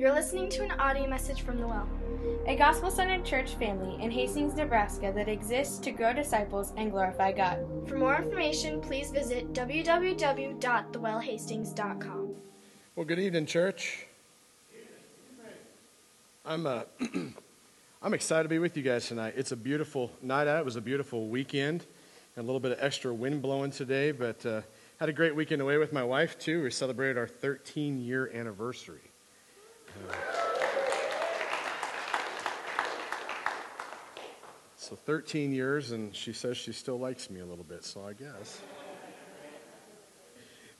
You're listening to an audio message from The Well, a gospel centered church family in Hastings, Nebraska that exists to grow disciples and glorify God. For more information, please visit www.thewellhastings.com. Well, good evening, church. I'm, uh, I'm excited to be with you guys tonight. It's a beautiful night out. It was a beautiful weekend. And a little bit of extra wind blowing today, but uh, had a great weekend away with my wife, too. We celebrated our 13 year anniversary. So 13 years, and she says she still likes me a little bit, so I guess.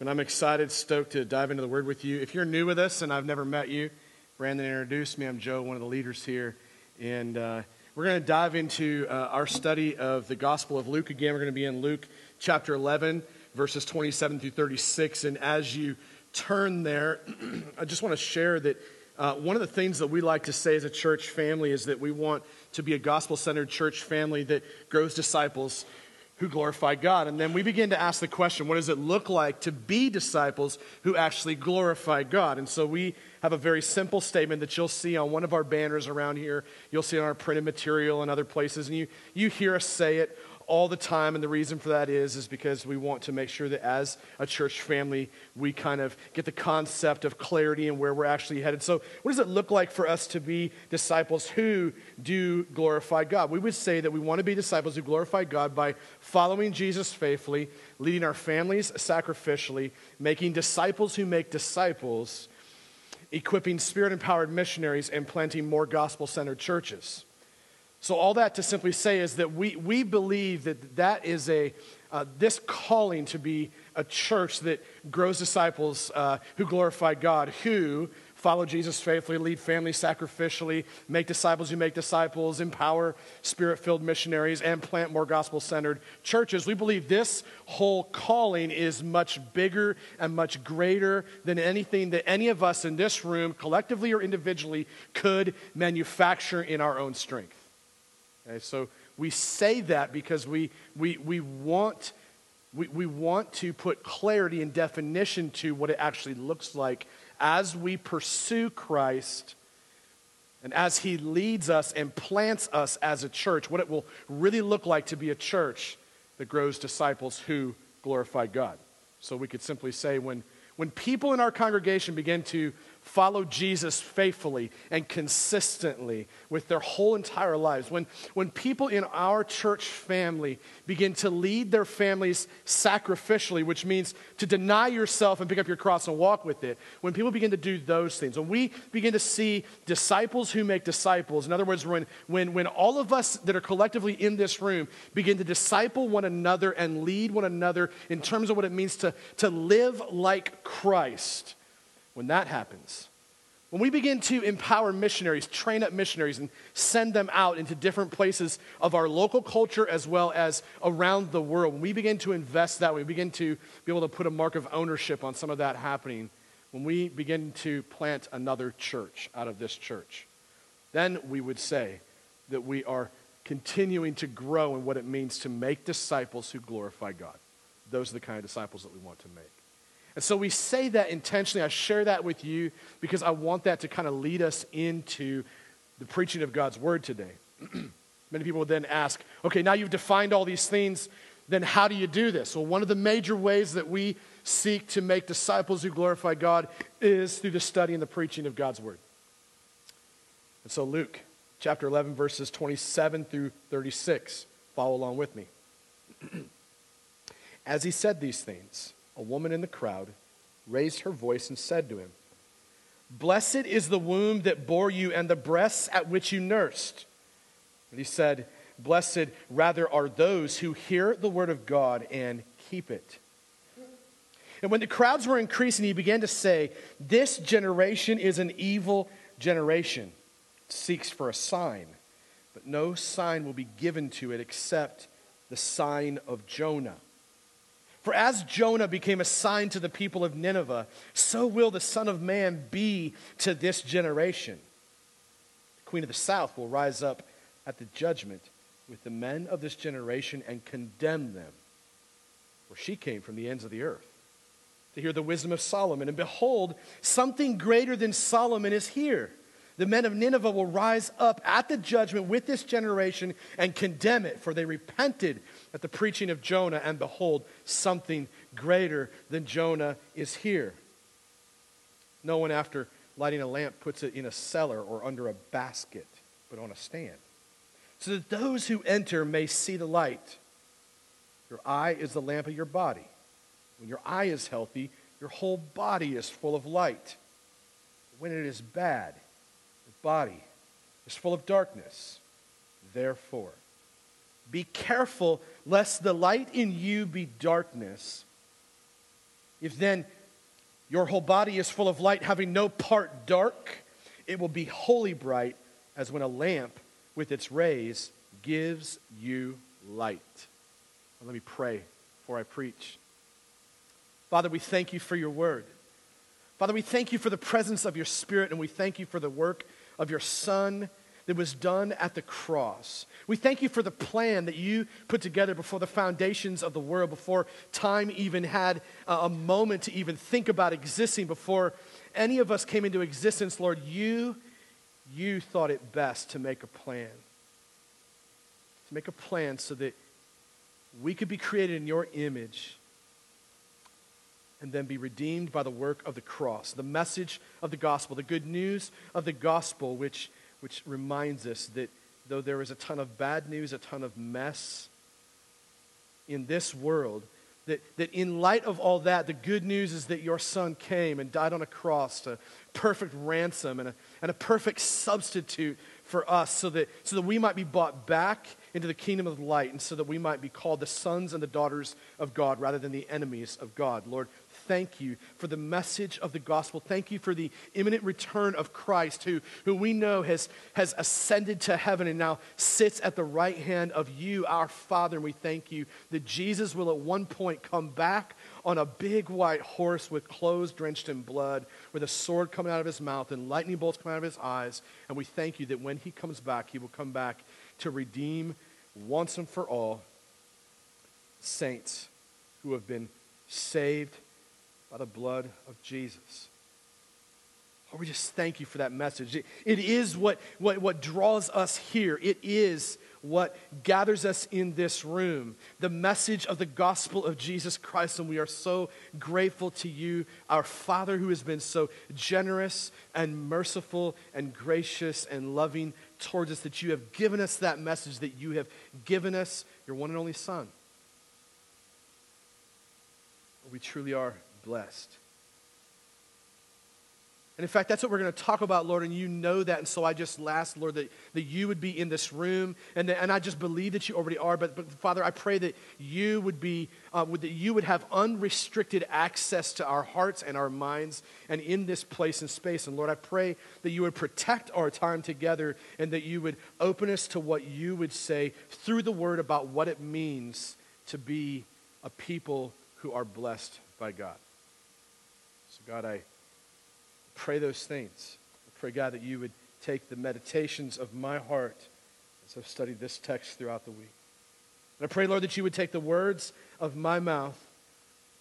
And I'm excited, stoked to dive into the Word with you. If you're new with us and I've never met you, Brandon introduced me. I'm Joe, one of the leaders here. And uh, we're going to dive into uh, our study of the Gospel of Luke again. We're going to be in Luke chapter 11, verses 27 through 36. And as you turn there, I just want to share that uh, one of the things that we like to say as a church family is that we want to be a gospel centered church family that grows disciples who glorify God. And then we begin to ask the question what does it look like to be disciples who actually glorify God? And so we have a very simple statement that you'll see on one of our banners around here. You'll see it on our printed material and other places. And you, you hear us say it all the time and the reason for that is is because we want to make sure that as a church family we kind of get the concept of clarity and where we're actually headed. So what does it look like for us to be disciples who do glorify god? We would say that we want to be disciples who glorify god by following jesus faithfully leading our families sacrificially making disciples who make disciples equipping spirit empowered missionaries and planting more gospel centered churches so, all that to simply say is that we, we believe that that is a, uh, this calling to be a church that grows disciples uh, who glorify God, who follow Jesus faithfully, lead families sacrificially, make disciples who make disciples, empower spirit filled missionaries, and plant more gospel centered churches. We believe this whole calling is much bigger and much greater than anything that any of us in this room, collectively or individually, could manufacture in our own strength. Okay, so we say that because we, we, we, want, we, we want to put clarity and definition to what it actually looks like as we pursue Christ and as He leads us and plants us as a church, what it will really look like to be a church that grows disciples who glorify God. So we could simply say when, when people in our congregation begin to follow Jesus faithfully and consistently with their whole entire lives, when, when people in our church family begin to lead their families sacrificially, which means to deny yourself and pick up your cross and walk with it, when people begin to do those things, when we begin to see disciples who make disciples, in other words, when, when, when all of us that are collectively in this room begin to disciple one another and lead one another in terms of what it means to, to live like Christ when that happens, when we begin to empower missionaries, train up missionaries, and send them out into different places of our local culture as well as around the world, when we begin to invest that, we begin to be able to put a mark of ownership on some of that happening, when we begin to plant another church out of this church, then we would say that we are continuing to grow in what it means to make disciples who glorify God. Those are the kind of disciples that we want to make. And so we say that intentionally. I share that with you because I want that to kind of lead us into the preaching of God's word today. Many people would then ask, okay, now you've defined all these things, then how do you do this? Well, one of the major ways that we seek to make disciples who glorify God is through the study and the preaching of God's word. And so, Luke chapter 11, verses 27 through 36. Follow along with me. As he said these things, a woman in the crowd, raised her voice and said to him, Blessed is the womb that bore you and the breasts at which you nursed. And he said, Blessed rather are those who hear the word of God and keep it. And when the crowds were increasing, he began to say, This generation is an evil generation. It seeks for a sign, but no sign will be given to it except the sign of Jonah. For as Jonah became a sign to the people of Nineveh, so will the Son of Man be to this generation. The Queen of the South will rise up at the judgment with the men of this generation and condemn them, for she came from the ends of the earth to hear the wisdom of Solomon. And behold, something greater than Solomon is here. The men of Nineveh will rise up at the judgment with this generation and condemn it, for they repented at the preaching of Jonah, and behold, something greater than Jonah is here. No one, after lighting a lamp, puts it in a cellar or under a basket, but on a stand, so that those who enter may see the light. Your eye is the lamp of your body. When your eye is healthy, your whole body is full of light. When it is bad, body is full of darkness. Therefore, be careful lest the light in you be darkness. If then your whole body is full of light, having no part dark, it will be wholly bright as when a lamp with its rays gives you light. Well, let me pray before I preach. Father, we thank you for your word. Father, we thank you for the presence of your spirit, and we thank you for the work of your Son that was done at the cross. We thank you for the plan that you put together before the foundations of the world, before time even had uh, a moment to even think about existing, before any of us came into existence, Lord. You, you thought it best to make a plan. To make a plan so that we could be created in your image and then be redeemed by the work of the cross, the message of the gospel, the good news of the gospel, which, which reminds us that though there is a ton of bad news, a ton of mess in this world, that, that in light of all that, the good news is that your son came and died on a cross to perfect ransom and a, and a perfect substitute for us so that, so that we might be bought back into the kingdom of light and so that we might be called the sons and the daughters of God rather than the enemies of God. Lord, thank you for the message of the gospel. Thank you for the imminent return of Christ, who, who we know has, has ascended to heaven and now sits at the right hand of you, our Father. And we thank you that Jesus will at one point come back on a big white horse with clothes drenched in blood, with a sword coming out of his mouth and lightning bolts coming out of his eyes. And we thank you that when he comes back, he will come back to redeem once and for all saints who have been saved by the blood of Jesus. Lord, we just thank you for that message. it, it is what, what, what draws us here. It is what gathers us in this room. The message of the gospel of Jesus Christ. And we are so grateful to you, our Father, who has been so generous and merciful and gracious and loving towards us, that you have given us that message, that you have given us your one and only Son. We truly are blessed. And in fact, that's what we're going to talk about, Lord, and you know that. And so I just ask, Lord, that, that you would be in this room. And, that, and I just believe that you already are. But, but Father, I pray that you would be, uh, that you would have unrestricted access to our hearts and our minds and in this place and space. And Lord, I pray that you would protect our time together and that you would open us to what you would say through the word about what it means to be a people who are blessed by God. So, God, I pray those things. I pray, God, that you would take the meditations of my heart as I've studied this text throughout the week. And I pray, Lord, that you would take the words of my mouth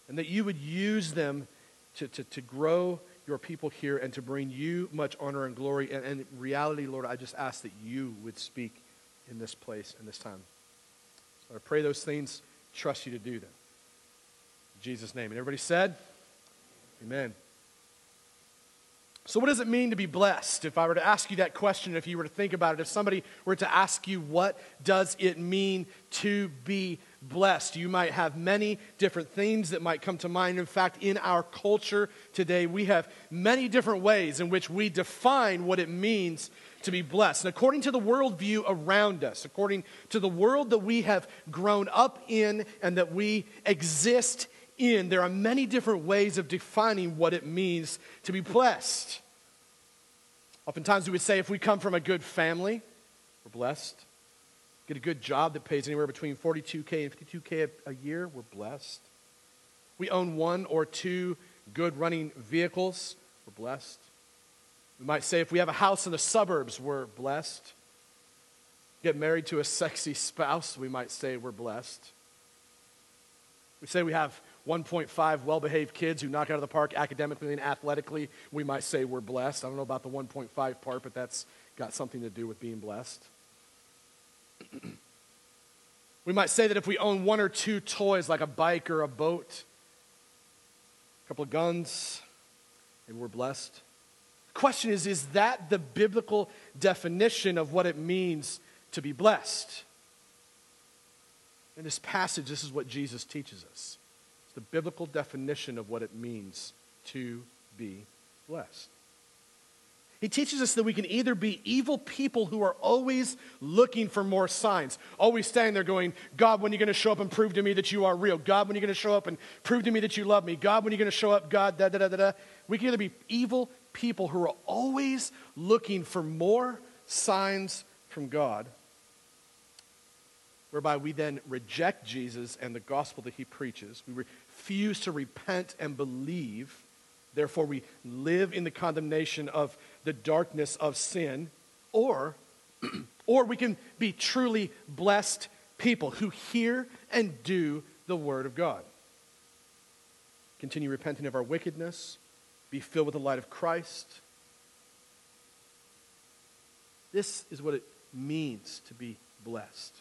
and that you would use them to, to, to grow your people here and to bring you much honor and glory. And, and reality, Lord, I just ask that you would speak in this place and this time. So I pray those things, trust you to do them. In Jesus' name. And everybody said, Amen. So, what does it mean to be blessed? If I were to ask you that question, if you were to think about it, if somebody were to ask you, what does it mean to be blessed? You might have many different things that might come to mind. In fact, in our culture today, we have many different ways in which we define what it means to be blessed. And according to the worldview around us, according to the world that we have grown up in and that we exist in, there are many different ways of defining what it means to be blessed. Oftentimes we would say if we come from a good family, we're blessed. Get a good job that pays anywhere between 42K and 52K a, a year, we're blessed. We own one or two good running vehicles, we're blessed. We might say if we have a house in the suburbs, we're blessed. Get married to a sexy spouse, we might say we're blessed. We say we have 1.5 well behaved kids who knock out of the park academically and athletically, we might say we're blessed. I don't know about the 1.5 part, but that's got something to do with being blessed. we might say that if we own one or two toys, like a bike or a boat, a couple of guns, and we're blessed. The question is is that the biblical definition of what it means to be blessed? In this passage, this is what Jesus teaches us. It's the biblical definition of what it means to be blessed. He teaches us that we can either be evil people who are always looking for more signs, always standing there going, God, when are you going to show up and prove to me that you are real? God, when are you going to show up and prove to me that you love me? God, when are you going to show up? God, da da da da da. We can either be evil people who are always looking for more signs from God, whereby we then reject Jesus and the gospel that he preaches. We refuse to repent and believe. Therefore, we live in the condemnation of the darkness of sin. Or, or we can be truly blessed people who hear and do the word of God. Continue repenting of our wickedness, be filled with the light of Christ. This is what it means to be blessed.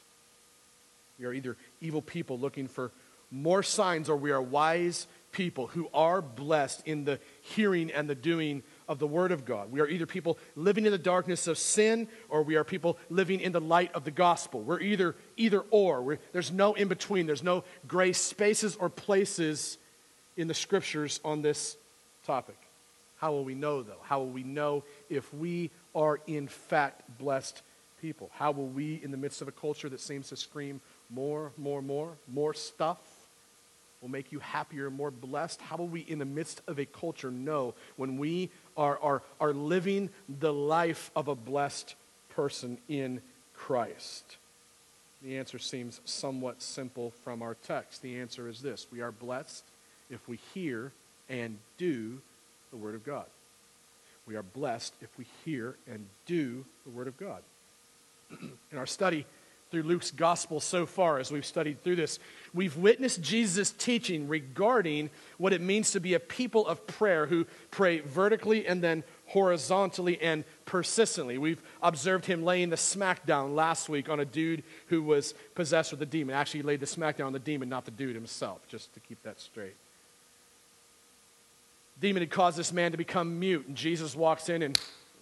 We are either evil people looking for more signs, or we are wise people who are blessed in the hearing and the doing of the Word of God. We are either people living in the darkness of sin, or we are people living in the light of the gospel. We're either either or. We're, there's no in between. There's no gray spaces or places in the scriptures on this topic. How will we know, though? How will we know if we are in fact blessed people? How will we, in the midst of a culture that seems to scream more, more, more, more stuff, will make you happier, more blessed? How will we, in the midst of a culture, know when we are, are, are living the life of a blessed person in Christ? The answer seems somewhat simple from our text. The answer is this We are blessed if we hear and do the Word of God. We are blessed if we hear and do the Word of God. in our study, through Luke's gospel so far, as we've studied through this, we've witnessed Jesus' teaching regarding what it means to be a people of prayer who pray vertically and then horizontally and persistently. We've observed him laying the smackdown last week on a dude who was possessed with a demon. Actually, he laid the smackdown on the demon, not the dude himself, just to keep that straight. Demon had caused this man to become mute, and Jesus walks in and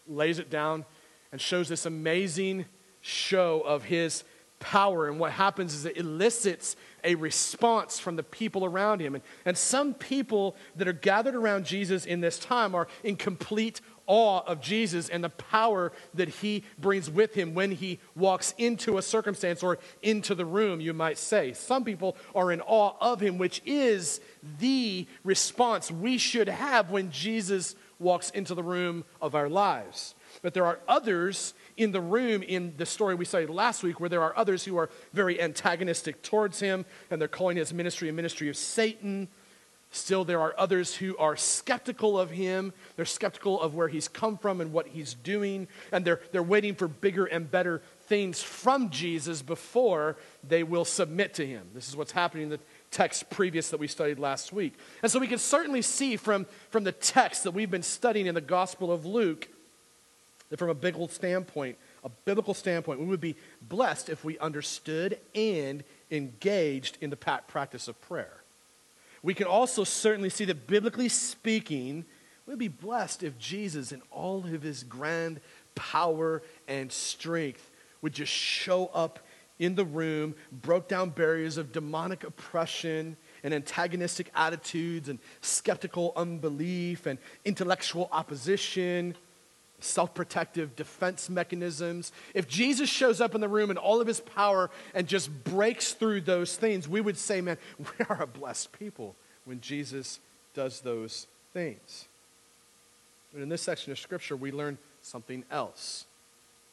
lays it down and shows this amazing show of his power. And what happens is it elicits a response from the people around him. And, and some people that are gathered around Jesus in this time are in complete awe of Jesus and the power that he brings with him when he walks into a circumstance or into the room, you might say. Some people are in awe of him, which is the response we should have when Jesus walks into the room of our lives. But there are others in the room in the story we studied last week where there are others who are very antagonistic towards him and they're calling his ministry a ministry of Satan. Still, there are others who are skeptical of him. They're skeptical of where he's come from and what he's doing. And they're, they're waiting for bigger and better things from Jesus before they will submit to him. This is what's happening in the text previous that we studied last week. And so we can certainly see from, from the text that we've been studying in the Gospel of Luke that from a biblical standpoint, a biblical standpoint, we would be blessed if we understood and engaged in the practice of prayer. We can also certainly see that biblically speaking, we'd be blessed if Jesus, in all of his grand power and strength, would just show up in the room, broke down barriers of demonic oppression and antagonistic attitudes and skeptical unbelief and intellectual opposition self protective defense mechanisms. If Jesus shows up in the room in all of his power and just breaks through those things, we would say, man, we are a blessed people when Jesus does those things. But in this section of Scripture, we learn something else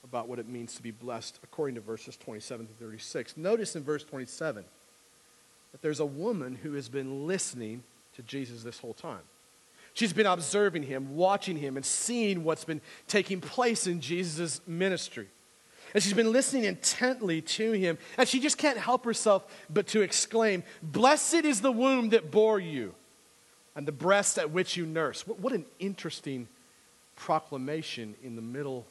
about what it means to be blessed according to verses 27 to 36. Notice in verse 27 that there's a woman who has been listening to Jesus this whole time. She's been observing him, watching him, and seeing what's been taking place in Jesus' ministry. And she's been listening intently to him. And she just can't help herself but to exclaim, Blessed is the womb that bore you, and the breast at which you nurse. What, an interesting proclamation in the middle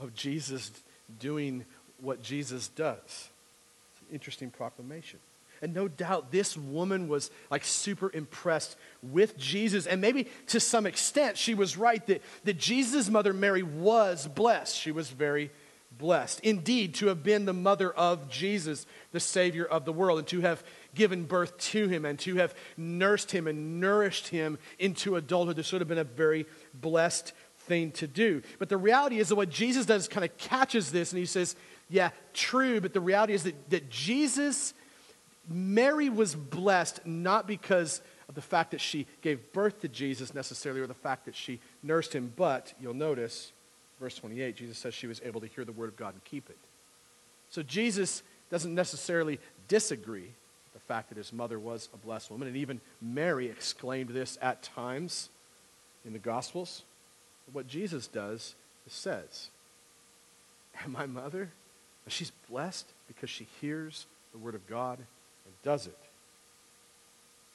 of Jesus doing what Jesus does. It's an interesting proclamation. And no doubt this woman was like super impressed with Jesus. And maybe to some extent she was right that, that Jesus' mother Mary was blessed. She was very blessed. Indeed, to have been the mother of Jesus, the Savior of the world, and to have given birth to him and to have nursed him and nourished him into adulthood. This would have been a very blessed thing to do. But the reality is that what Jesus does kind of catches this and he says, Yeah, true, but the reality is that, that Jesus Mary was blessed not because of the fact that she gave birth to Jesus necessarily or the fact that she nursed him, but you'll notice, verse 28, Jesus says she was able to hear the word of God and keep it. So Jesus doesn't necessarily disagree with the fact that his mother was a blessed woman, and even Mary exclaimed this at times in the Gospels. What Jesus does is says, And my mother, she's blessed because she hears the word of God does it.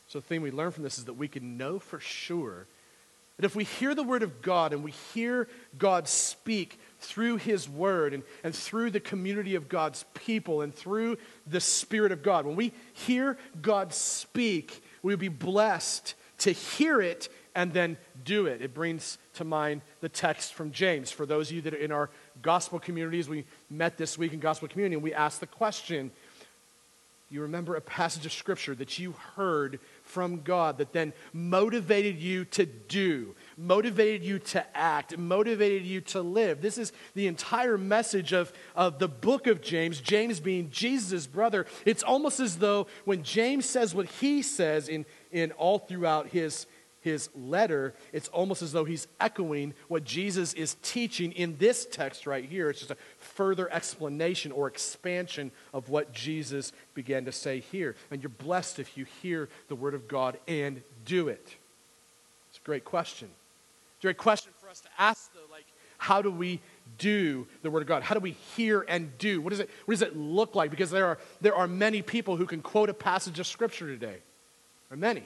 So, the thing we learn from this is that we can know for sure that if we hear the word of God and we hear God speak through his word and, and through the community of God's people and through the Spirit of God, when we hear God speak, we'll be blessed to hear it and then do it. It brings to mind the text from James. For those of you that are in our gospel communities, we met this week in gospel community and we asked the question you remember a passage of scripture that you heard from God that then motivated you to do, motivated you to act, motivated you to live. This is the entire message of, of the book of James, James being Jesus' brother. It's almost as though when James says what he says in, in all throughout his, his letter, it's almost as though he's echoing what Jesus is teaching in this text right here. It's just a further explanation or expansion of what Jesus began to say here. And you're blessed if you hear the word of God and do it. It's a great question. It's a great question for us to ask, though, like, how do we do the word of God? How do we hear and do? What, is it, what does it look like? Because there are, there are many people who can quote a passage of Scripture today. There are many.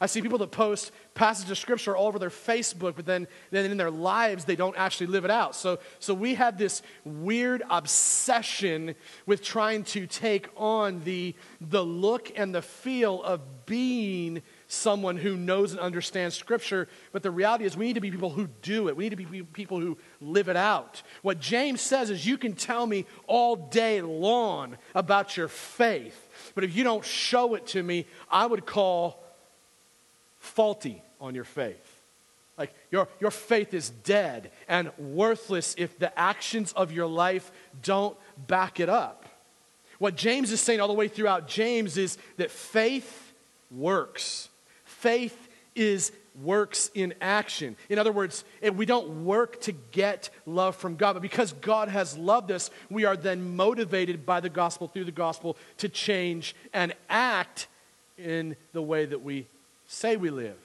I see people that post passages of scripture all over their Facebook, but then, then in their lives they don't actually live it out. So, so we have this weird obsession with trying to take on the, the look and the feel of being someone who knows and understands scripture. But the reality is we need to be people who do it. We need to be people who live it out. What James says is you can tell me all day long about your faith, but if you don't show it to me, I would call faulty on your faith. Like your, your faith is dead and worthless if the actions of your life don't back it up. What James is saying all the way throughout James is that faith works. Faith is works in action. In other words, we don't work to get love from God, but because God has loved us, we are then motivated by the gospel, through the gospel, to change and act in the way that we say we live.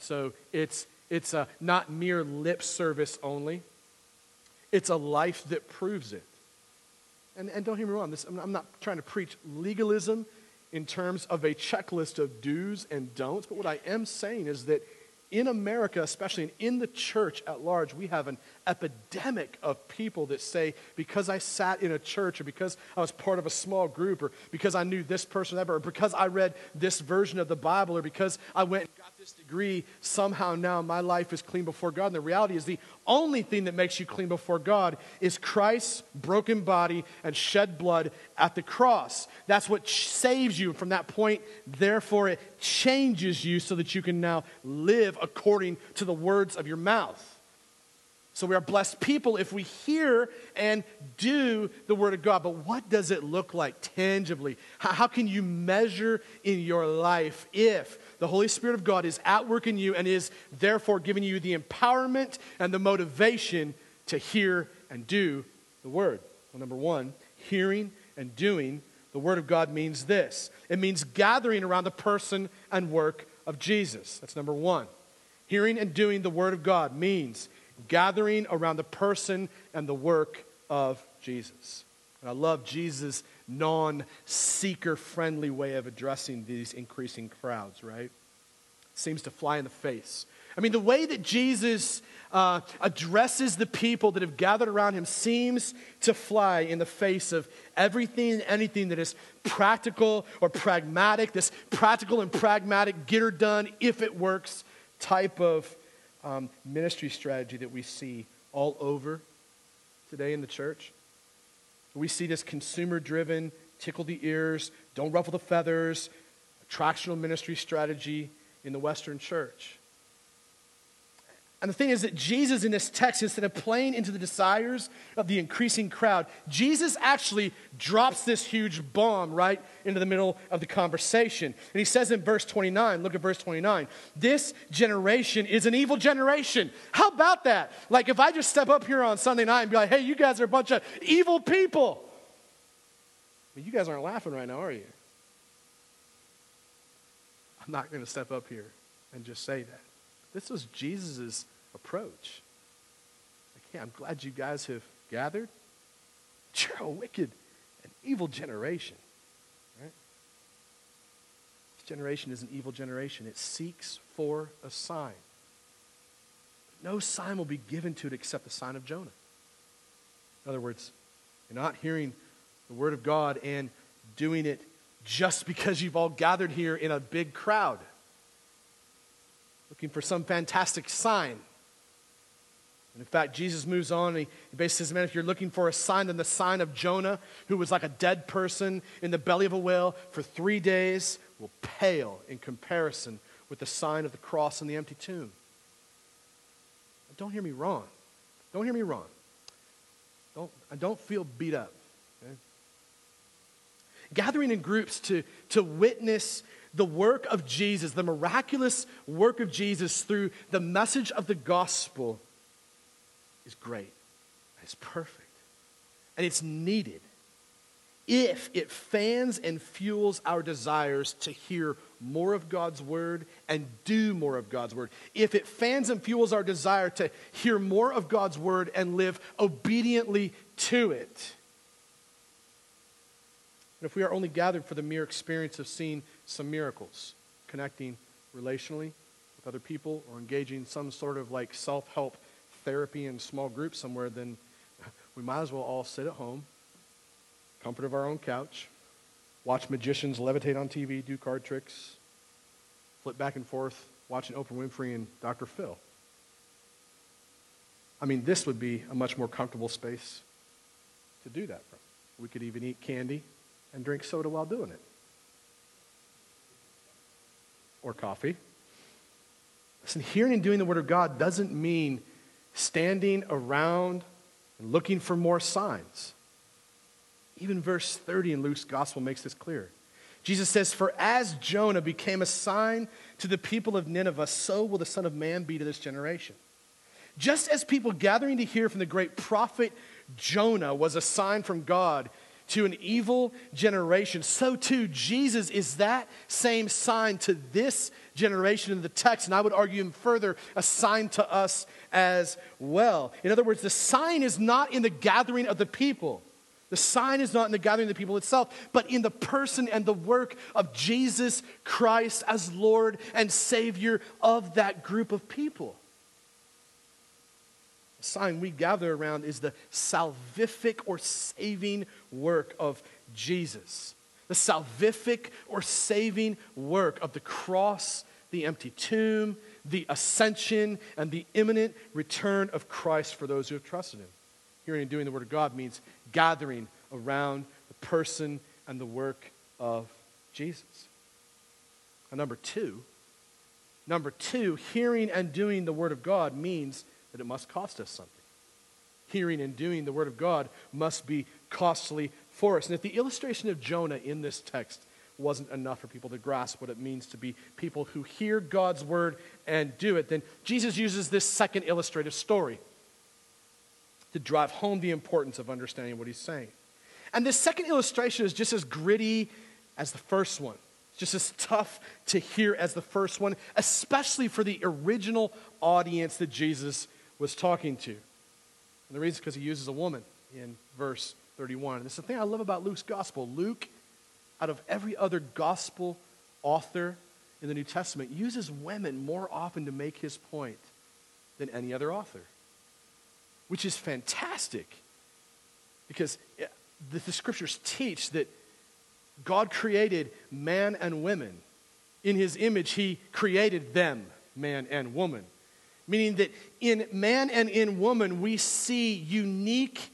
So it's, it's a, not mere lip service only, it's a life that proves it. And, and don't hear me wrong, this, I'm not trying to preach legalism in terms of a checklist of do's and don'ts, but what I am saying is that in America, especially and in the church at large, we have an epidemic of people that say, because I sat in a church, or because I was part of a small group, or because I knew this person, or because I read this version of the Bible, or because I went this degree, somehow now my life is clean before God. And the reality is, the only thing that makes you clean before God is Christ's broken body and shed blood at the cross. That's what saves you from that point. Therefore, it changes you so that you can now live according to the words of your mouth. So we are blessed people if we hear and do the Word of God. But what does it look like tangibly? How, how, can you measure in your life if the Holy Spirit of God is at work in you and is therefore giving you the empowerment and the motivation to hear and do the Word? Well, number one, hearing and doing the Word of God means this it means gathering around the person and work of Jesus. That's number one. Hearing and doing the Word of God means gathering around the person and the work of Jesus. And I love Jesus' non seeker friendly way of addressing these increasing crowds, right? Seems to fly in the face. I mean, the way that Jesus uh, addresses the people that have gathered around him seems to fly in the face of everything and anything that is practical or pragmatic, this practical and pragmatic, get her done if it works type of um, ministry strategy that we see all over today in the church. We see this consumer driven, tickle the ears, don't ruffle the feathers, attractional ministry strategy in the Western church. And the thing is that Jesus in this text, instead of playing into the desires of the increasing crowd, Jesus actually drops this huge bomb right into the middle of the conversation. And he says in verse 29, look at verse 29, this generation is an evil generation. How about that? Like if I just step up here on Sunday night and be like, hey, you guys are a bunch of evil people. But you guys aren't laughing right now, are you? I'm not going to step up here and just say that. This was Jesus' approach. Like, hey, I'm glad you guys have gathered. You're a wicked and evil generation. Right? This generation is an evil generation. It seeks for a sign. No sign will be given to it except the sign of Jonah. In other words, you're not hearing the word of God and doing it just because you've all gathered here in a big crowd looking for some fantastic sign. And in fact, Jesus moves on and he basically says, Man, if you're looking for a sign, then the sign of Jonah, who was like a dead person in the belly of a whale for three days, will pale in comparison with the sign of the cross and the empty tomb. Don't hear me wrong. Don't hear me wrong. Don't, I don't feel beat up. Okay? Gathering in groups to, to witness the work of Jesus, the miraculous work of Jesus through the message of the gospel is great. It's perfect. And it's needed if it fans and fuels our desires to hear more of God's word and do more of God's word. If it fans and fuels our desire to hear more of God's word and live obediently to it. And if we are only gathered for the mere experience of seeing some miracles, connecting relationally with other people, or engaging some sort of like self help therapy in small groups somewhere, then we might as well all sit at home, comfort of our own couch, watch magicians levitate on TV, do card tricks, flip back and forth, watching Oprah Winfrey and Dr. Phil. I mean, this would be a much more comfortable space to do that from. We could even eat candy and drink soda while doing it or coffee. Listen, hearing and doing the Word of God doesn't mean standing around and looking for more signs. Even verse 30 in Luke's gospel makes this clear. Jesus says, For as Jonah became a sign to the people of Nineveh, so will the Son of Man be to this generation. Just as people gathering to hear from the great prophet Jonah was a sign from God to an evil generation, so too Jesus is that same sign to this generation in the text, and I would argue even further, a sign to us as well. In other words, the sign is not in the gathering of the people. The sign is not in the gathering of the people itself, but in the person and the work of Jesus Christ as Lord and Savior of that group of people sign we gather around is the salvific or saving work of Jesus. The salvific or saving work of the cross, the empty tomb, the ascension, and the imminent return of Christ for those who have trusted him. Hearing and doing the Word of God means gathering around the person and the work of Jesus. And number two, number two, hearing and doing the Word of God means that it must cost us something. Hearing and doing the Word of God must be costly for us. And if the illustration of Jonah in this text wasn't enough for people to grasp what it means to be people who hear God's Word and do it, then Jesus uses this second illustrative story to drive home the importance of understanding what he's saying. And this second illustration is just as gritty as the first one just as tough to hear as the first one, especially for the original audience that Jesus was talking to. And the reason is because he uses a woman in verse 31. And it's the thing I love about Luke's gospel. Luke, out of every other gospel author in the New Testament, uses women more often to make his point than any other author, which is fantastic because eh, the, the scriptures teach that God created man and women. In his image, he created them, man and woman. Meaning that in man and in woman, we see unique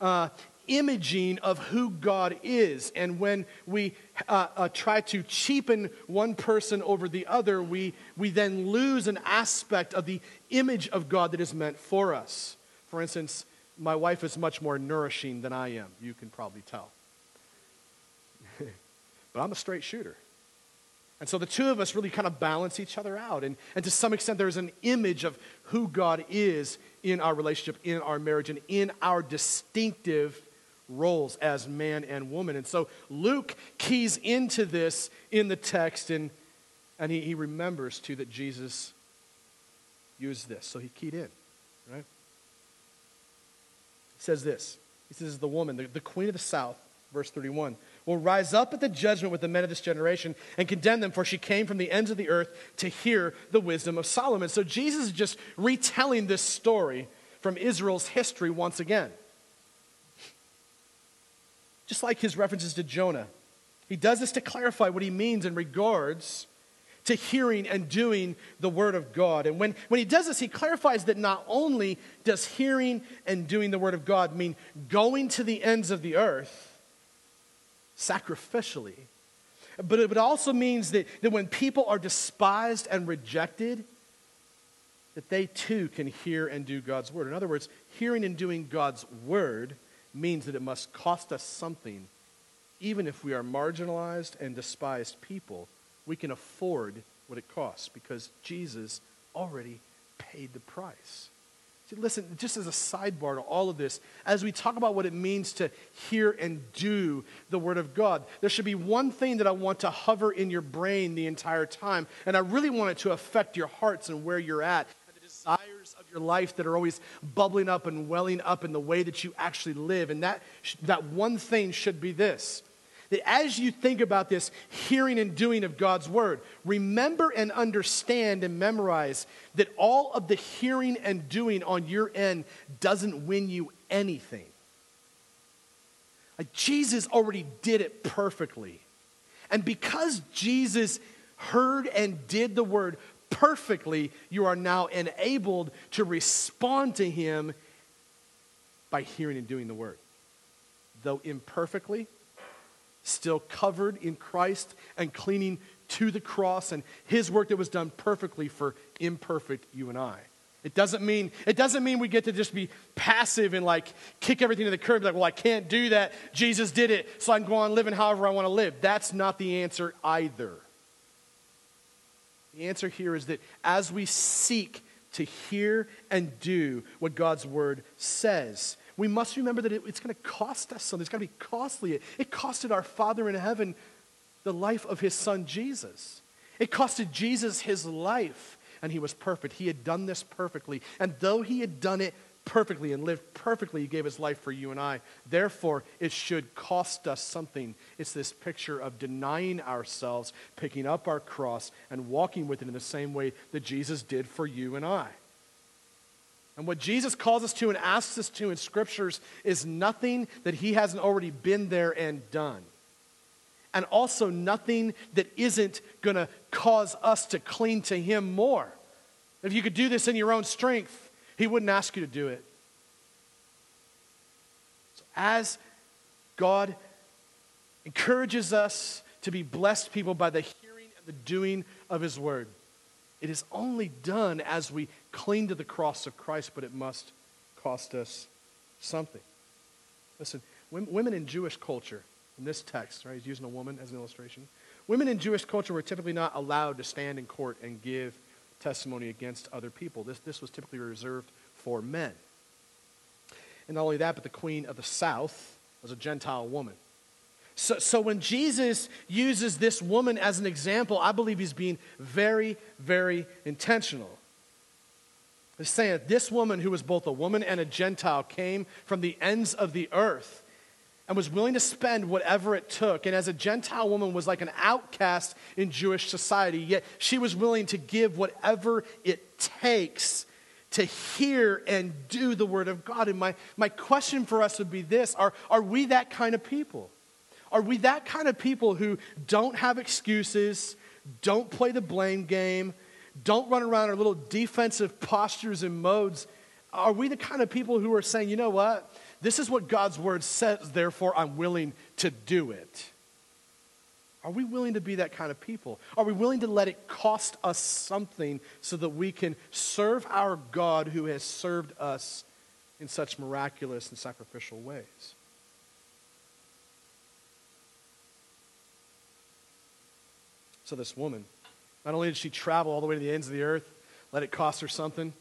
uh, imaging of who God is. And when we uh, uh, try to cheapen one person over the other, we, we then lose an aspect of the image of God that is meant for us. For instance, my wife is much more nourishing than I am. You can probably tell. but I'm a straight shooter. And so the two of us really kind of balance each other out. And, and to some extent, there's an image of who God is in our relationship, in our marriage, and in our distinctive roles as man and woman. And so Luke keys into this in the text, and, and he, he remembers too that Jesus used this. So he keyed in, right? He says this. He says, The woman, the, the queen of the south, verse 31, will rise up at the judgment with the men of this generation and condemn them, for she came from the ends of the earth to hear the wisdom of Solomon. So Jesus is just retelling this story from Israel's history once again. Just like his references to Jonah. He does this to clarify what he means in regards to hearing and doing the Word of God. And when, when he does this, he clarifies that not only does hearing and doing the Word of God mean going to the ends of the earth sacrificially, but it also means that, that when people are despised and rejected, that they too can hear and do God's Word. In other words, hearing and doing God's Word means that it must cost us something, even if we are marginalized and despised people we can afford what it costs because Jesus already paid the price. Listen, just as a sidebar to all of this, as we talk about what it means to hear and do the Word of God, there should be one thing that I want to hover in your brain the entire time, and I really want it to affect your hearts and where you're at, the desires of your life that are always bubbling up and welling up in the way that you actually live. And that, that one thing should be this that as you think about this hearing and doing of God's word, remember and understand and memorize that all of the hearing and doing on your end doesn't win you anything. Like Jesus already did it perfectly. And because Jesus heard and did the word perfectly, you are now enabled to respond to him by hearing and doing the word. Though imperfectly, still covered in Christ and clinging to the cross and his work that was done perfectly for imperfect you and I. It doesn't mean it doesn't mean we get to just be passive and like kick everything to the curb, like, well, I can't do that. Jesus did it, so I can go on living however I want to live. That's not the answer either. The answer here is that as we seek to hear and do what God's word says, we must remember that it, it's going to cost us something. It's going to be costly. It, it costed our Father in heaven the life of his son Jesus. It costed Jesus his life, and he was perfect. He had done this perfectly. And though he had done it perfectly and lived perfectly, he gave his life for you and I. Therefore, it should cost us something. It's this picture of denying ourselves, picking up our cross, and walking with it in the same way that Jesus did for you and I. And what Jesus calls us to and asks us to in scriptures is nothing that he hasn't already been there and done. And also nothing that isn't going to cause us to cling to him more. If you could do this in your own strength, he wouldn't ask you to do it. So as God encourages us to be blessed people by the hearing and the doing of his word, it is only done as we cling to the cross of Christ, but it must cost us something. Listen, women in Jewish culture, in this text, right, he's using a woman as an illustration. Women in Jewish culture were typically not allowed to stand in court and give testimony against other people. This, this was typically reserved for men. And not only that, but the queen of the south was a Gentile woman. So, so when Jesus uses this woman as an example, I believe he's being very, very intentional. He's saying this woman, who was both a woman and a Gentile, came from the ends of the earth. and was willing to spend whatever it took. And as a Gentile woman was like an outcast in Jewish society, yet she was willing to give whatever it takes to hear and do the word of God. And my, my question for us would be this are, are we that kind of people? Are we that kind of people who don't have excuses, don't play the blame game, don't run around our little defensive postures and modes? Are we the kind of people who are saying, you know what? This is what God's word says, therefore I'm willing to do it. Are we willing to be that kind of people? Are we willing to let it cost us something so that we can serve our God who has served us in such miraculous and sacrificial ways? So, this woman, not only did she travel all the way to the ends of the earth, let it cost her something,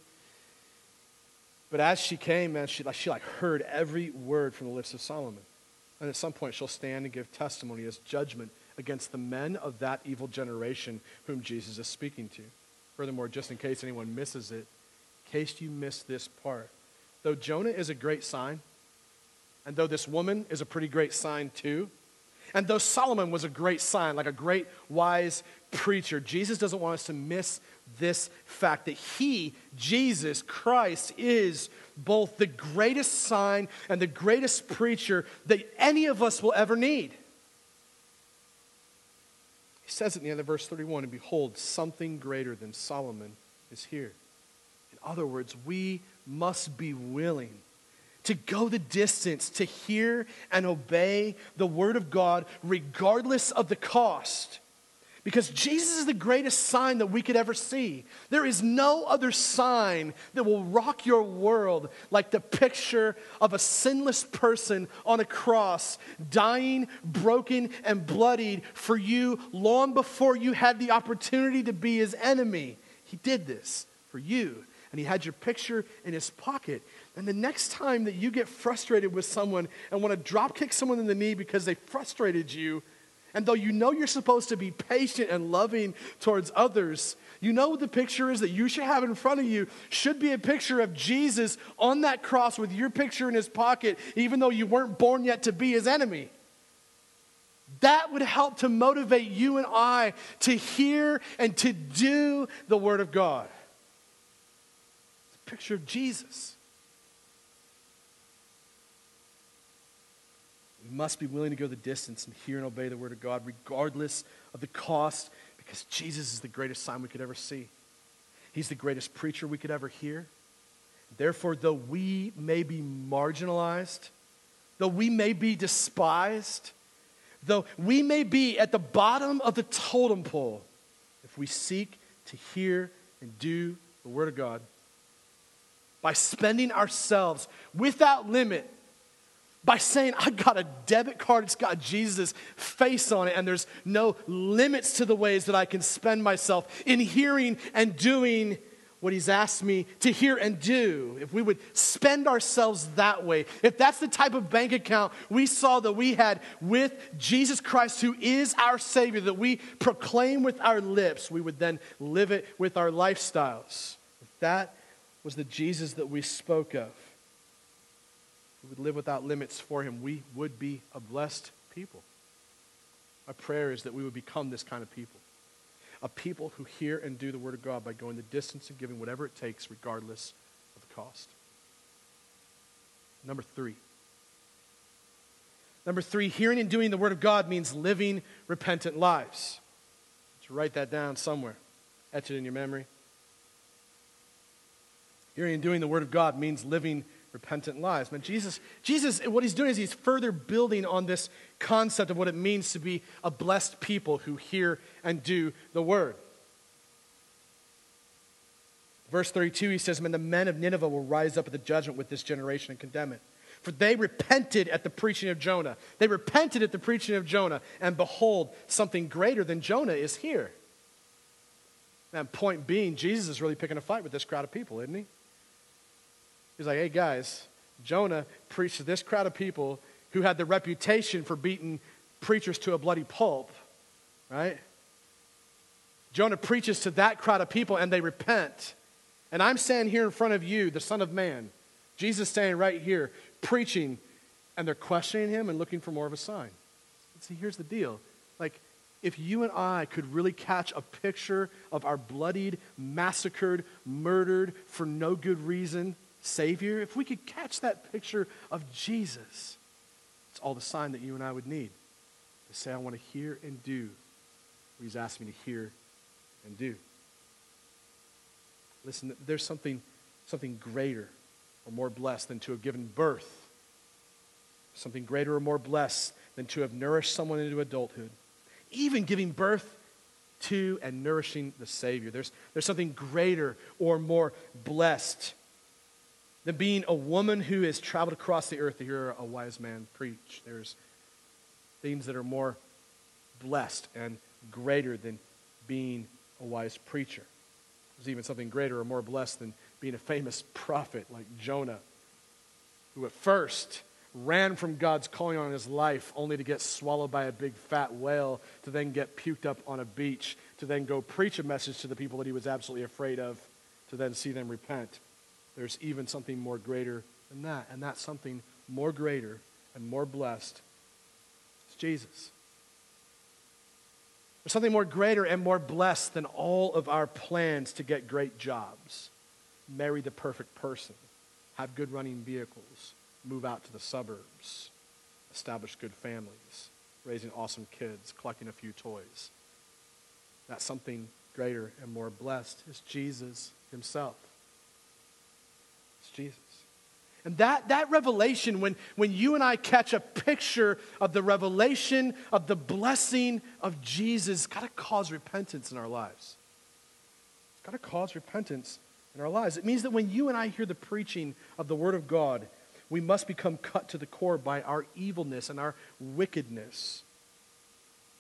but as she came, man, she, like, she like heard every word from the lips of Solomon. And at some point, she'll stand and give testimony as judgment against the men of that evil generation whom Jesus is speaking to. Furthermore, just in case anyone misses it, in case you miss this part, though Jonah is a great sign, and though this woman is a pretty great sign too, and though Solomon was a great sign, like a great wise preacher, Jesus doesn't want us to miss this fact that he, Jesus Christ, is both the greatest sign and the greatest preacher that any of us will ever need. He says at the end of verse 31 and behold, something greater than Solomon is here. In other words, we must be willing to go the distance to hear and obey the word of God regardless of the cost. Because Jesus is the greatest sign that we could ever see. There is no other sign that will rock your world like the picture of a sinless person on a cross, dying, broken, and bloodied for you long before you had the opportunity to be his enemy. He did this for you, and he had your picture in his pocket. And the next time that you get frustrated with someone and want to drop kick someone in the knee because they frustrated you, and though you know you're supposed to be patient and loving towards others, you know what the picture is that you should have in front of you should be a picture of Jesus on that cross with your picture in his pocket, even though you weren't born yet to be his enemy. That would help to motivate you and I to hear and to do the Word of God. It's a picture of Jesus. We must be willing to go the distance and hear and obey the word of God, regardless of the cost, because Jesus is the greatest sign we could ever see. He's the greatest preacher we could ever hear. Therefore, though we may be marginalized, though we may be despised, though we may be at the bottom of the totem pole, if we seek to hear and do the Word of God, by spending ourselves without limit by saying, I got a debit card, it's got Jesus' face on it, and there's no limits to the ways that I can spend myself in hearing and doing what He's asked me to hear and do. If we would spend ourselves that way, if that's the type of bank account we saw that we had with Jesus Christ, who is our Savior, that we proclaim with our lips, we would then live it with our lifestyles. If that was the Jesus that we spoke of we would live without limits for Him, we would be a blessed people. My prayer is that we would become this kind of people a people who hear and do the Word of God by going the distance and giving whatever it takes, regardless of the cost. Number three. Number three, hearing and doing the Word of God means living repentant lives. To write that down somewhere, etch it in your memory. Hearing and doing the Word of God means living repentant lives. Man, Jesus, Jesus, what he's doing is he's further building on this concept of what it means to be a blessed people who hear and do the word. Verse 32, he says, Man, the men of Nineveh will rise up at the judgment with this generation and condemn it. For they repented at the preaching of Jonah. They repented at the preaching of Jonah, and behold, something greater than Jonah is here. And point being, Jesus is really picking a fight with this crowd of people, isn't he? He's like, hey, guys, Jonah preached to this crowd of people who had the reputation for beating preachers to a bloody pulp, right? Jonah preaches to that crowd of people and they repent. And I'm standing here in front of you, the Son of Man, Jesus standing right here, preaching and they're questioning him and looking for more of a sign. See, here's the deal. Like, if you and I could really catch a picture of our bloodied, massacred, murdered, for no good reason Savior, if we could catch that picture of Jesus, it's all the sign that you and I would need to say, I want to hear and do what He's asked me to hear and do. Listen, there's something, something greater or more blessed than to have given birth, something greater or more blessed than to have nourished someone into adulthood, even giving birth to and nourishing the Savior. There's, there's something greater or more blessed than being a woman who has traveled across the earth to hear a wise man preach. There's things that are more blessed and greater than being a wise preacher. There's even something greater or more blessed than being a famous prophet like Jonah, who at first ran from God's calling on his life only to get swallowed by a big fat whale, to then get puked up on a beach, to then go preach a message to the people that he was absolutely afraid of, to then see them repent. There's even something more greater than that, and that something more greater and more blessed is Jesus. There's something more greater and more blessed than all of our plans to get great jobs, marry the perfect person, have good running vehicles, move out to the suburbs, establish good families, raising awesome kids, collecting a few toys. That something greater and more blessed is Jesus himself. It's Jesus. And that, that revelation, when, when you and I catch a picture of the revelation of the blessing of Jesus, got to cause repentance in our lives. It's got to cause repentance in our lives. It means that when you and I hear the preaching of the Word of God, we must become cut to the core by our evilness and our wickedness.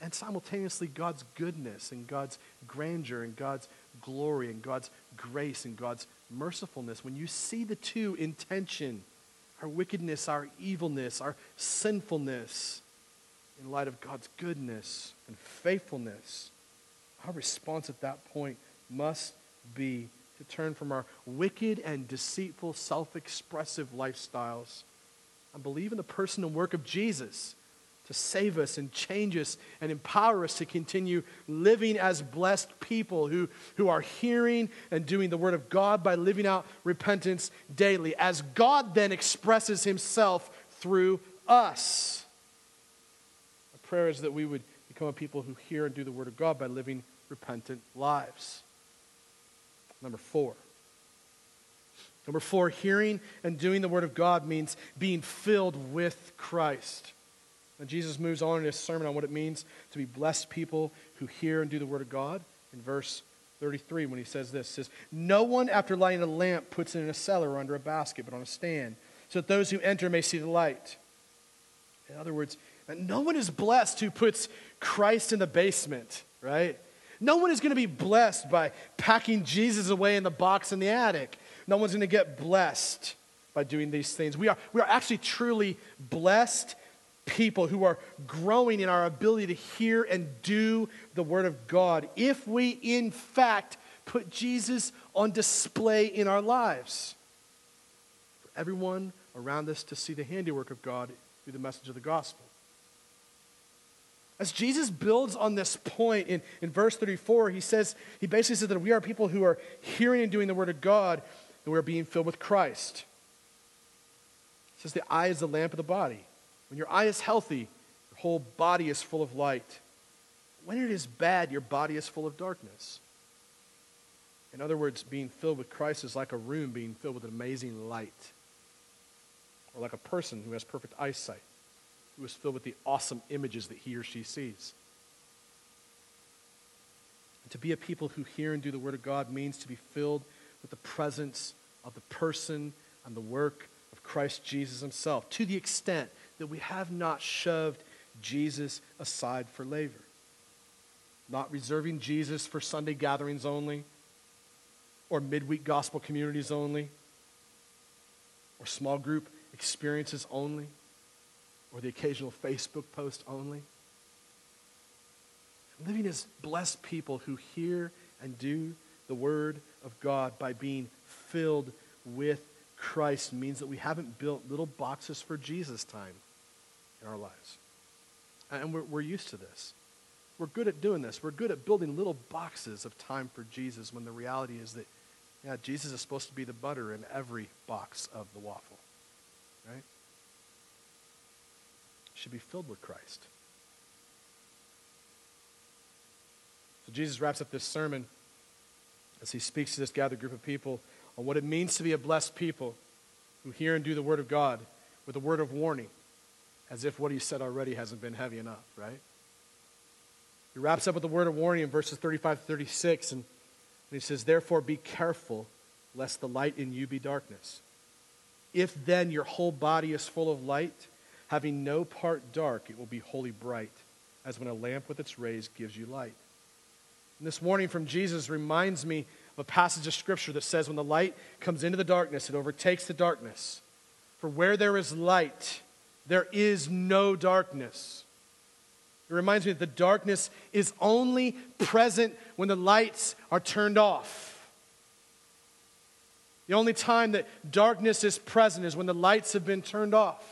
And simultaneously, God's goodness and God's grandeur and God's glory and God's grace and God's mercifulness, when you see the two in tension, our wickedness, our evilness, our sinfulness, in light of God's goodness and faithfulness, our response at that point must be to turn from our wicked and deceitful, self expressive lifestyles and believe in the person and work of Jesus to save us and change us and empower us to continue living as blessed people who, who are hearing and doing the Word of God by living out repentance daily, as God then expresses Himself through us. My prayer is that we would become a people who hear and do the Word of God by living repentant lives. Number four. Number four, hearing and doing the Word of God means being filled with Christ. And Jesus moves on in his sermon on what it means to be blessed people who hear and do the word of God. In verse 33, when he says this, says, No one after lighting a lamp puts it in a cellar or under a basket, but on a stand, so that those who enter may see the light. In other words, no one is blessed who puts Christ in the basement, right? No one is going to be blessed by packing Jesus away in the box in the attic. No one's going to get blessed by doing these things. We are, we are actually truly blessed people who are growing in our ability to hear and do the Word of God if we, in fact, put Jesus on display in our lives. For everyone around us to see the handiwork of God through the message of the gospel. As Jesus builds on this point in, in verse 34, he says, he basically says that we are people who are hearing and doing the Word of God, and we're being filled with Christ. He says the eye is the lamp of the body. When your eye is healthy, your whole body is full of light. When it is bad, your body is full of darkness. In other words, being filled with Christ is like a room being filled with an amazing light, or like a person who has perfect eyesight, who is filled with the awesome images that he or she sees. And to be a people who hear and do the Word of God means to be filled with the presence of the person and the work of Christ Jesus himself, to the extent that we have not shoved Jesus aside for labor. Not reserving Jesus for Sunday gatherings only, or midweek gospel communities only, or small group experiences only, or the occasional Facebook post only. Living as blessed people who hear and do the Word of God by being filled with Christ means that we haven't built little boxes for Jesus time in our lives. And we're, we're used to this. We're good at doing this. We're good at building little boxes of time for Jesus when the reality is that, yeah, Jesus is supposed to be the butter in every box of the waffle, right? Should be filled with Christ. So Jesus wraps up this sermon as he speaks to this gathered group of people on what it means to be a blessed people who hear and do the word of God with a word of warning, as if what he said already hasn't been heavy enough, right? He wraps up with a word of warning in verses 35 to 36, and he says, Therefore, be careful lest the light in you be darkness. If then your whole body is full of light, having no part dark, it will be wholly bright, as when a lamp with its rays gives you light. And this warning from Jesus reminds me of a passage of Scripture that says, When the light comes into the darkness, it overtakes the darkness. For where there is light, there is no darkness. It reminds me that the darkness is only present when the lights are turned off. The only time that darkness is present is when the lights have been turned off.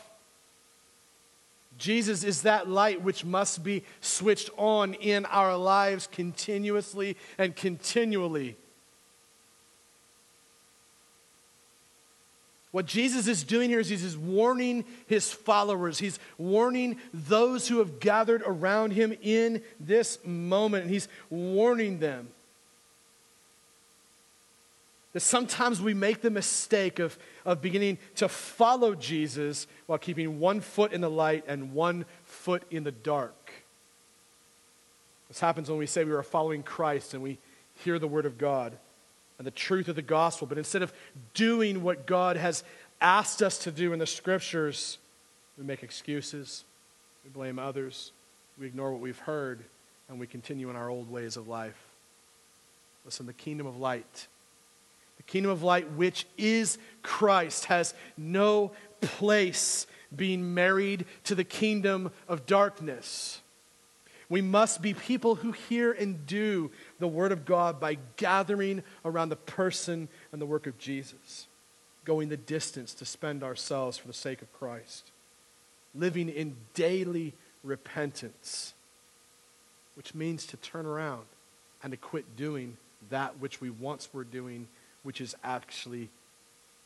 Jesus is that light which must be switched on in our lives continuously and continually. What Jesus is doing here is he's warning his followers. He's warning those who have gathered around him in this moment. And he's warning them that sometimes we make the mistake of, of beginning to follow Jesus while keeping one foot in the light and one foot in the dark. This happens when we say we are following Christ and we hear the word of God and the truth of the gospel. But instead of doing what God has asked us to do in the scriptures, we make excuses, we blame others, we ignore what we've heard, and we continue in our old ways of life. Listen, the kingdom of light, the kingdom of light, which is Christ, has no place being married to the kingdom of darkness. We must be people who hear and do the Word of God by gathering around the person and the work of Jesus, going the distance to spend ourselves for the sake of Christ, living in daily repentance, which means to turn around and to quit doing that which we once were doing, which is actually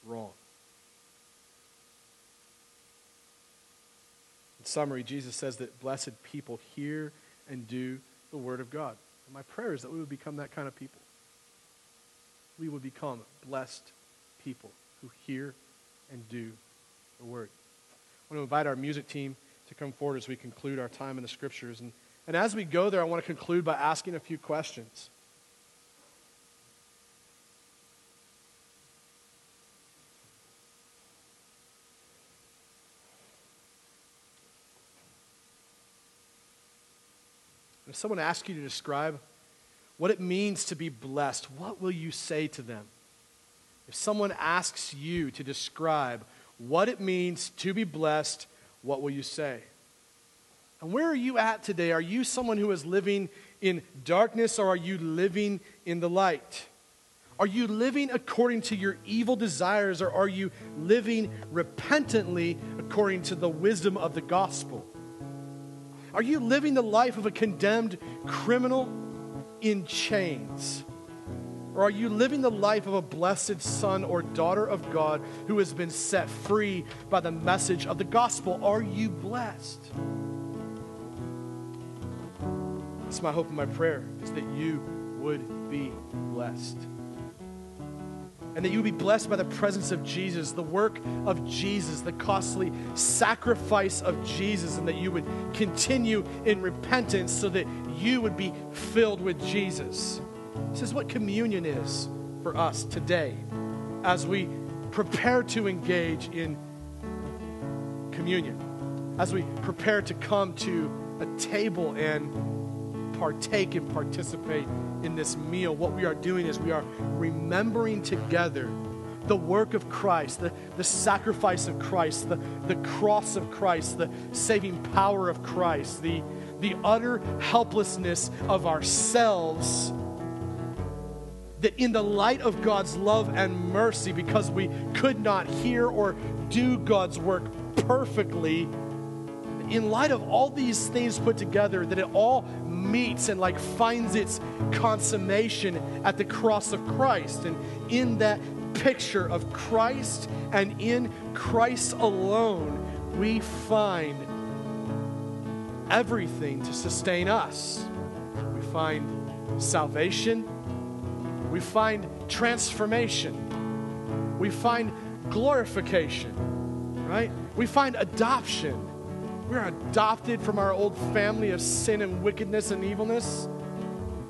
wrong. In summary, Jesus says that blessed people hear and do the Word of God. And my prayer is that we would become that kind of people. We would become blessed people who hear and do the Word. I want to invite our music team to come forward as we conclude our time in the Scriptures. And, and as we go there, I want to conclude by asking a few questions. Someone asks you to describe what it means to be blessed, what will you say to them? If someone asks you to describe what it means to be blessed, what will you say? And where are you at today? Are you someone who is living in darkness or are you living in the light? Are you living according to your evil desires or are you living repentantly according to the wisdom of the gospel? Are you living the life of a condemned criminal in chains? Or are you living the life of a blessed son or daughter of God who has been set free by the message of the gospel? Are you blessed? That's my hope and my prayer is that you would be blessed and that you would be blessed by the presence of Jesus, the work of Jesus, the costly sacrifice of Jesus, and that you would continue in repentance so that you would be filled with Jesus. This is what communion is for us today as we prepare to engage in communion, as we prepare to come to a table and partake and participate in this meal, what we are doing is we are remembering together the work of Christ, the, the sacrifice of Christ, the, the cross of Christ, the saving power of Christ, the, the utter helplessness of ourselves that in the light of God's love and mercy, because we could not hear or do God's work perfectly, in light of all these things put together, that it all meets and like finds its consummation at the cross of Christ. And in that picture of Christ and in Christ alone, we find everything to sustain us. We find salvation, we find transformation, we find glorification, right? We find adoption. We're adopted from our old family of sin and wickedness and evilness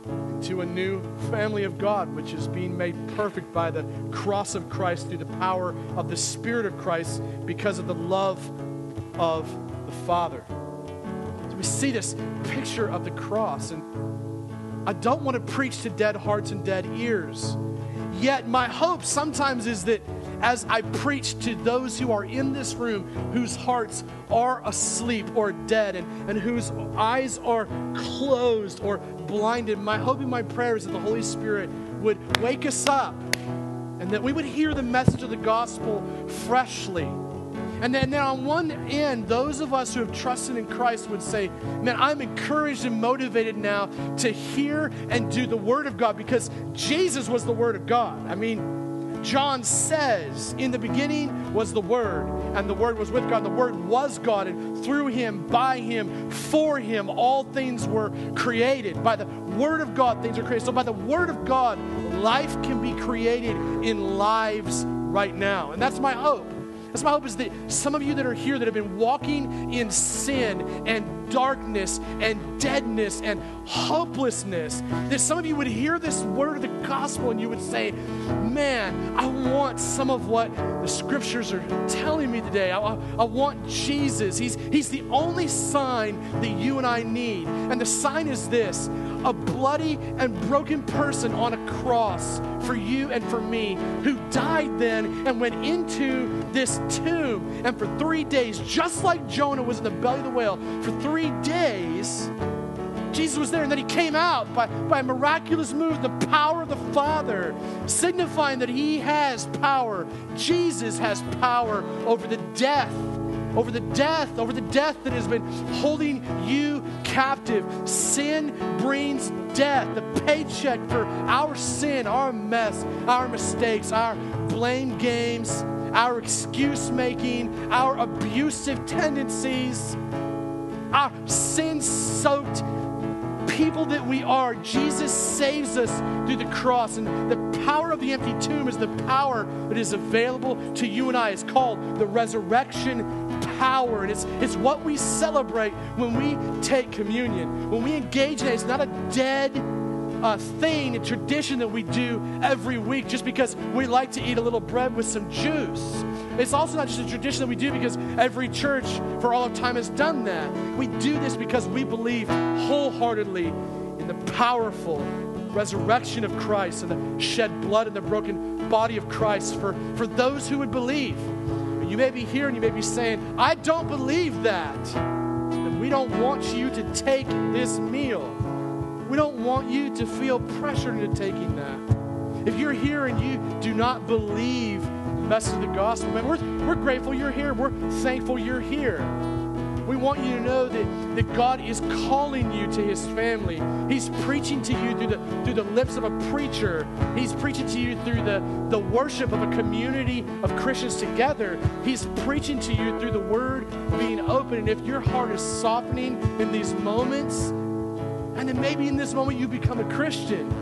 into a new family of God, which is being made perfect by the cross of Christ through the power of the Spirit of Christ because of the love of the Father. So we see this picture of the cross, and I don't want to preach to dead hearts and dead ears. Yet, my hope sometimes is that as I preach to those who are in this room whose hearts are asleep or dead and, and whose eyes are closed or blinded, my hope and my prayer is that the Holy Spirit would wake us up and that we would hear the message of the gospel freshly. And then, then, on one end, those of us who have trusted in Christ would say, Man, I'm encouraged and motivated now to hear and do the Word of God because Jesus was the Word of God. I mean, John says, In the beginning was the Word, and the Word was with God, the Word was God, and through Him, by Him, for Him, all things were created. By the Word of God, things are created. So, by the Word of God, life can be created in lives right now. And that's my hope. That's my hope is that some of you that are here that have been walking in sin and darkness and deadness and hopelessness, that some of you would hear this word of the gospel and you would say, Man, I want some of what the scriptures are telling me today. I, I want Jesus. He's, he's the only sign that you and I need. And the sign is this a bloody and broken person on a cross for you and for me, who died then and went into this tomb. And for three days, just like Jonah was in the belly of the whale, for three days, Jesus was there, and then he came out by, by a miraculous move, the power of the Father, signifying that he has power. Jesus has power over the death over the death, over the death that has been holding you captive. Sin brings death, the paycheck for our sin, our mess, our mistakes, our blame games, our excuse making, our abusive tendencies, our sin soaked people that we are, Jesus saves us through the cross. And the power of the empty tomb is the power that is available to you and I. It's called the resurrection power. And it's, it's what we celebrate when we take communion. When we engage in it, it's not a dead uh, thing, a tradition that we do every week just because we like to eat a little bread with some juice. It's also not just a tradition that we do because every church for all of time has done that. We do this because we believe wholeheartedly in the powerful resurrection of Christ and the shed blood and the broken body of Christ for, for those who would believe. You may be here and you may be saying, I don't believe that. Then we don't want you to take this meal. We don't want you to feel pressured into taking that. If you're here and you do not believe the message of the gospel, man, we're, we're grateful you're here. We're thankful you're here. We want you to know that, that God is calling you to his family. He's preaching to you through the, through the lips of a preacher. He's preaching to you through the, the worship of a community of Christians together. He's preaching to you through the word being open. And if your heart is softening in these moments, and then maybe in this moment you become a Christian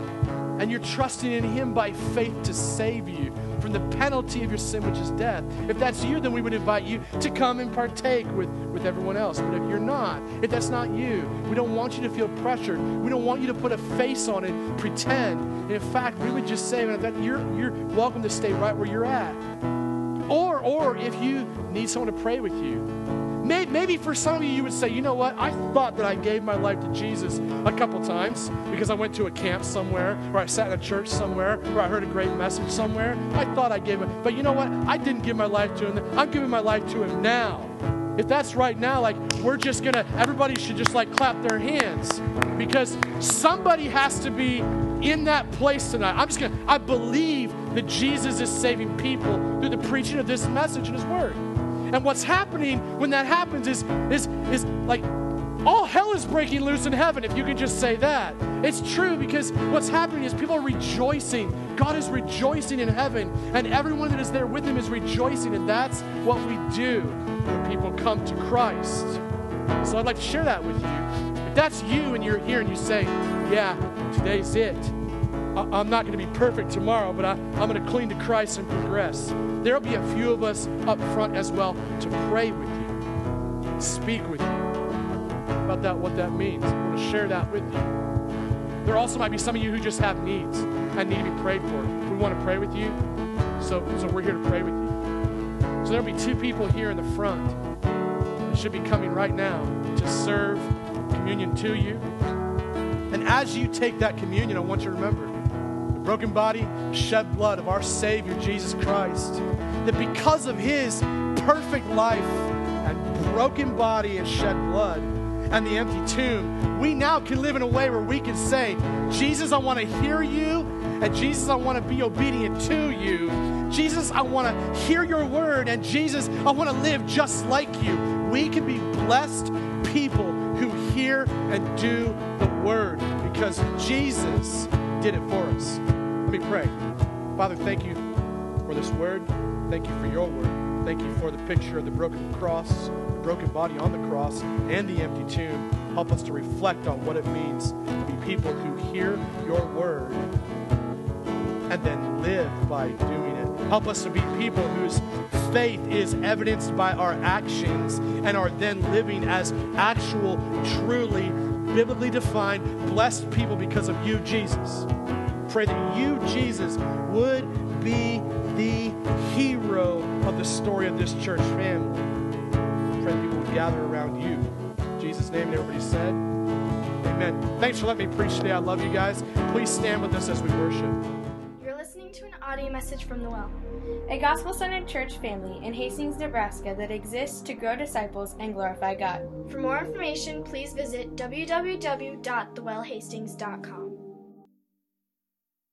and you're trusting in Him by faith to save you from the penalty of your sin, which is death. If that's you, then we would invite you to come and partake with, with everyone else. But if you're not, if that's not you, we don't want you to feel pressured. We don't want you to put a face on it, pretend. And in fact, we would just say, that you're, you're welcome to stay right where you're at. Or, or if you need someone to pray with you, Maybe for some of you, you would say, you know what? I thought that I gave my life to Jesus a couple times because I went to a camp somewhere or I sat in a church somewhere or I heard a great message somewhere. I thought I gave it. But you know what? I didn't give my life to him. I'm giving my life to him now. If that's right now, like we're just gonna, everybody should just like clap their hands because somebody has to be in that place tonight. I'm just to, I believe that Jesus is saving people through the preaching of this message and his word. And what's happening when that happens is, is, is like all hell is breaking loose in heaven, if you can just say that. It's true because what's happening is people are rejoicing. God is rejoicing in heaven, and everyone that is there with him is rejoicing, and that's what we do when people come to Christ. So I'd like to share that with you. If that's you and you're here and you say, Yeah, today's it. I- am not going to be perfect tomorrow, but I, I'm going to cling to Christ and progress. There'll be a few of us up front as well to pray with you, speak with you about that, what that means. I want to share that with you. There also might be some of you who just have needs and need to be prayed for. We want to pray with you, so, so we're here to pray with you. So there'll be two people here in the front that should be coming right now to serve communion to you. And as you take that communion, I want you to remember broken body, shed blood of our Savior Jesus Christ, that because of his perfect life and broken body and shed blood, and the empty tomb, we now can live in a way where we can say, Jesus, I want to hear you, and Jesus, I want to be obedient to you. Jesus, I want to hear your word, and Jesus, I want to live just like you. We can be blessed people who hear and do the word because Jesus did it for us. Let me pray. Father, thank you for this word. Thank you for your word. Thank you for the picture of the broken cross the broken body on the cross and the empty tomb, help us to reflect on what it means to be people who hear your word and then live by doing it. Help us to be people whose faith is evidenced by our actions and are then living as actual, truly, biblically defined, blessed people because of you, Jesus. Pray that you, Jesus, would be the hero of the story of this church family pray that people would gather around you. In Jesus' name, and everybody said, Amen. Thanks for letting me preach today. I love you guys. Please stand with us as we worship. You're listening to an audio message from The Well, a gospel centered church family in Hastings, Nebraska that exists to grow disciples and glorify God. For more information, please visit www.thewellhastings.com.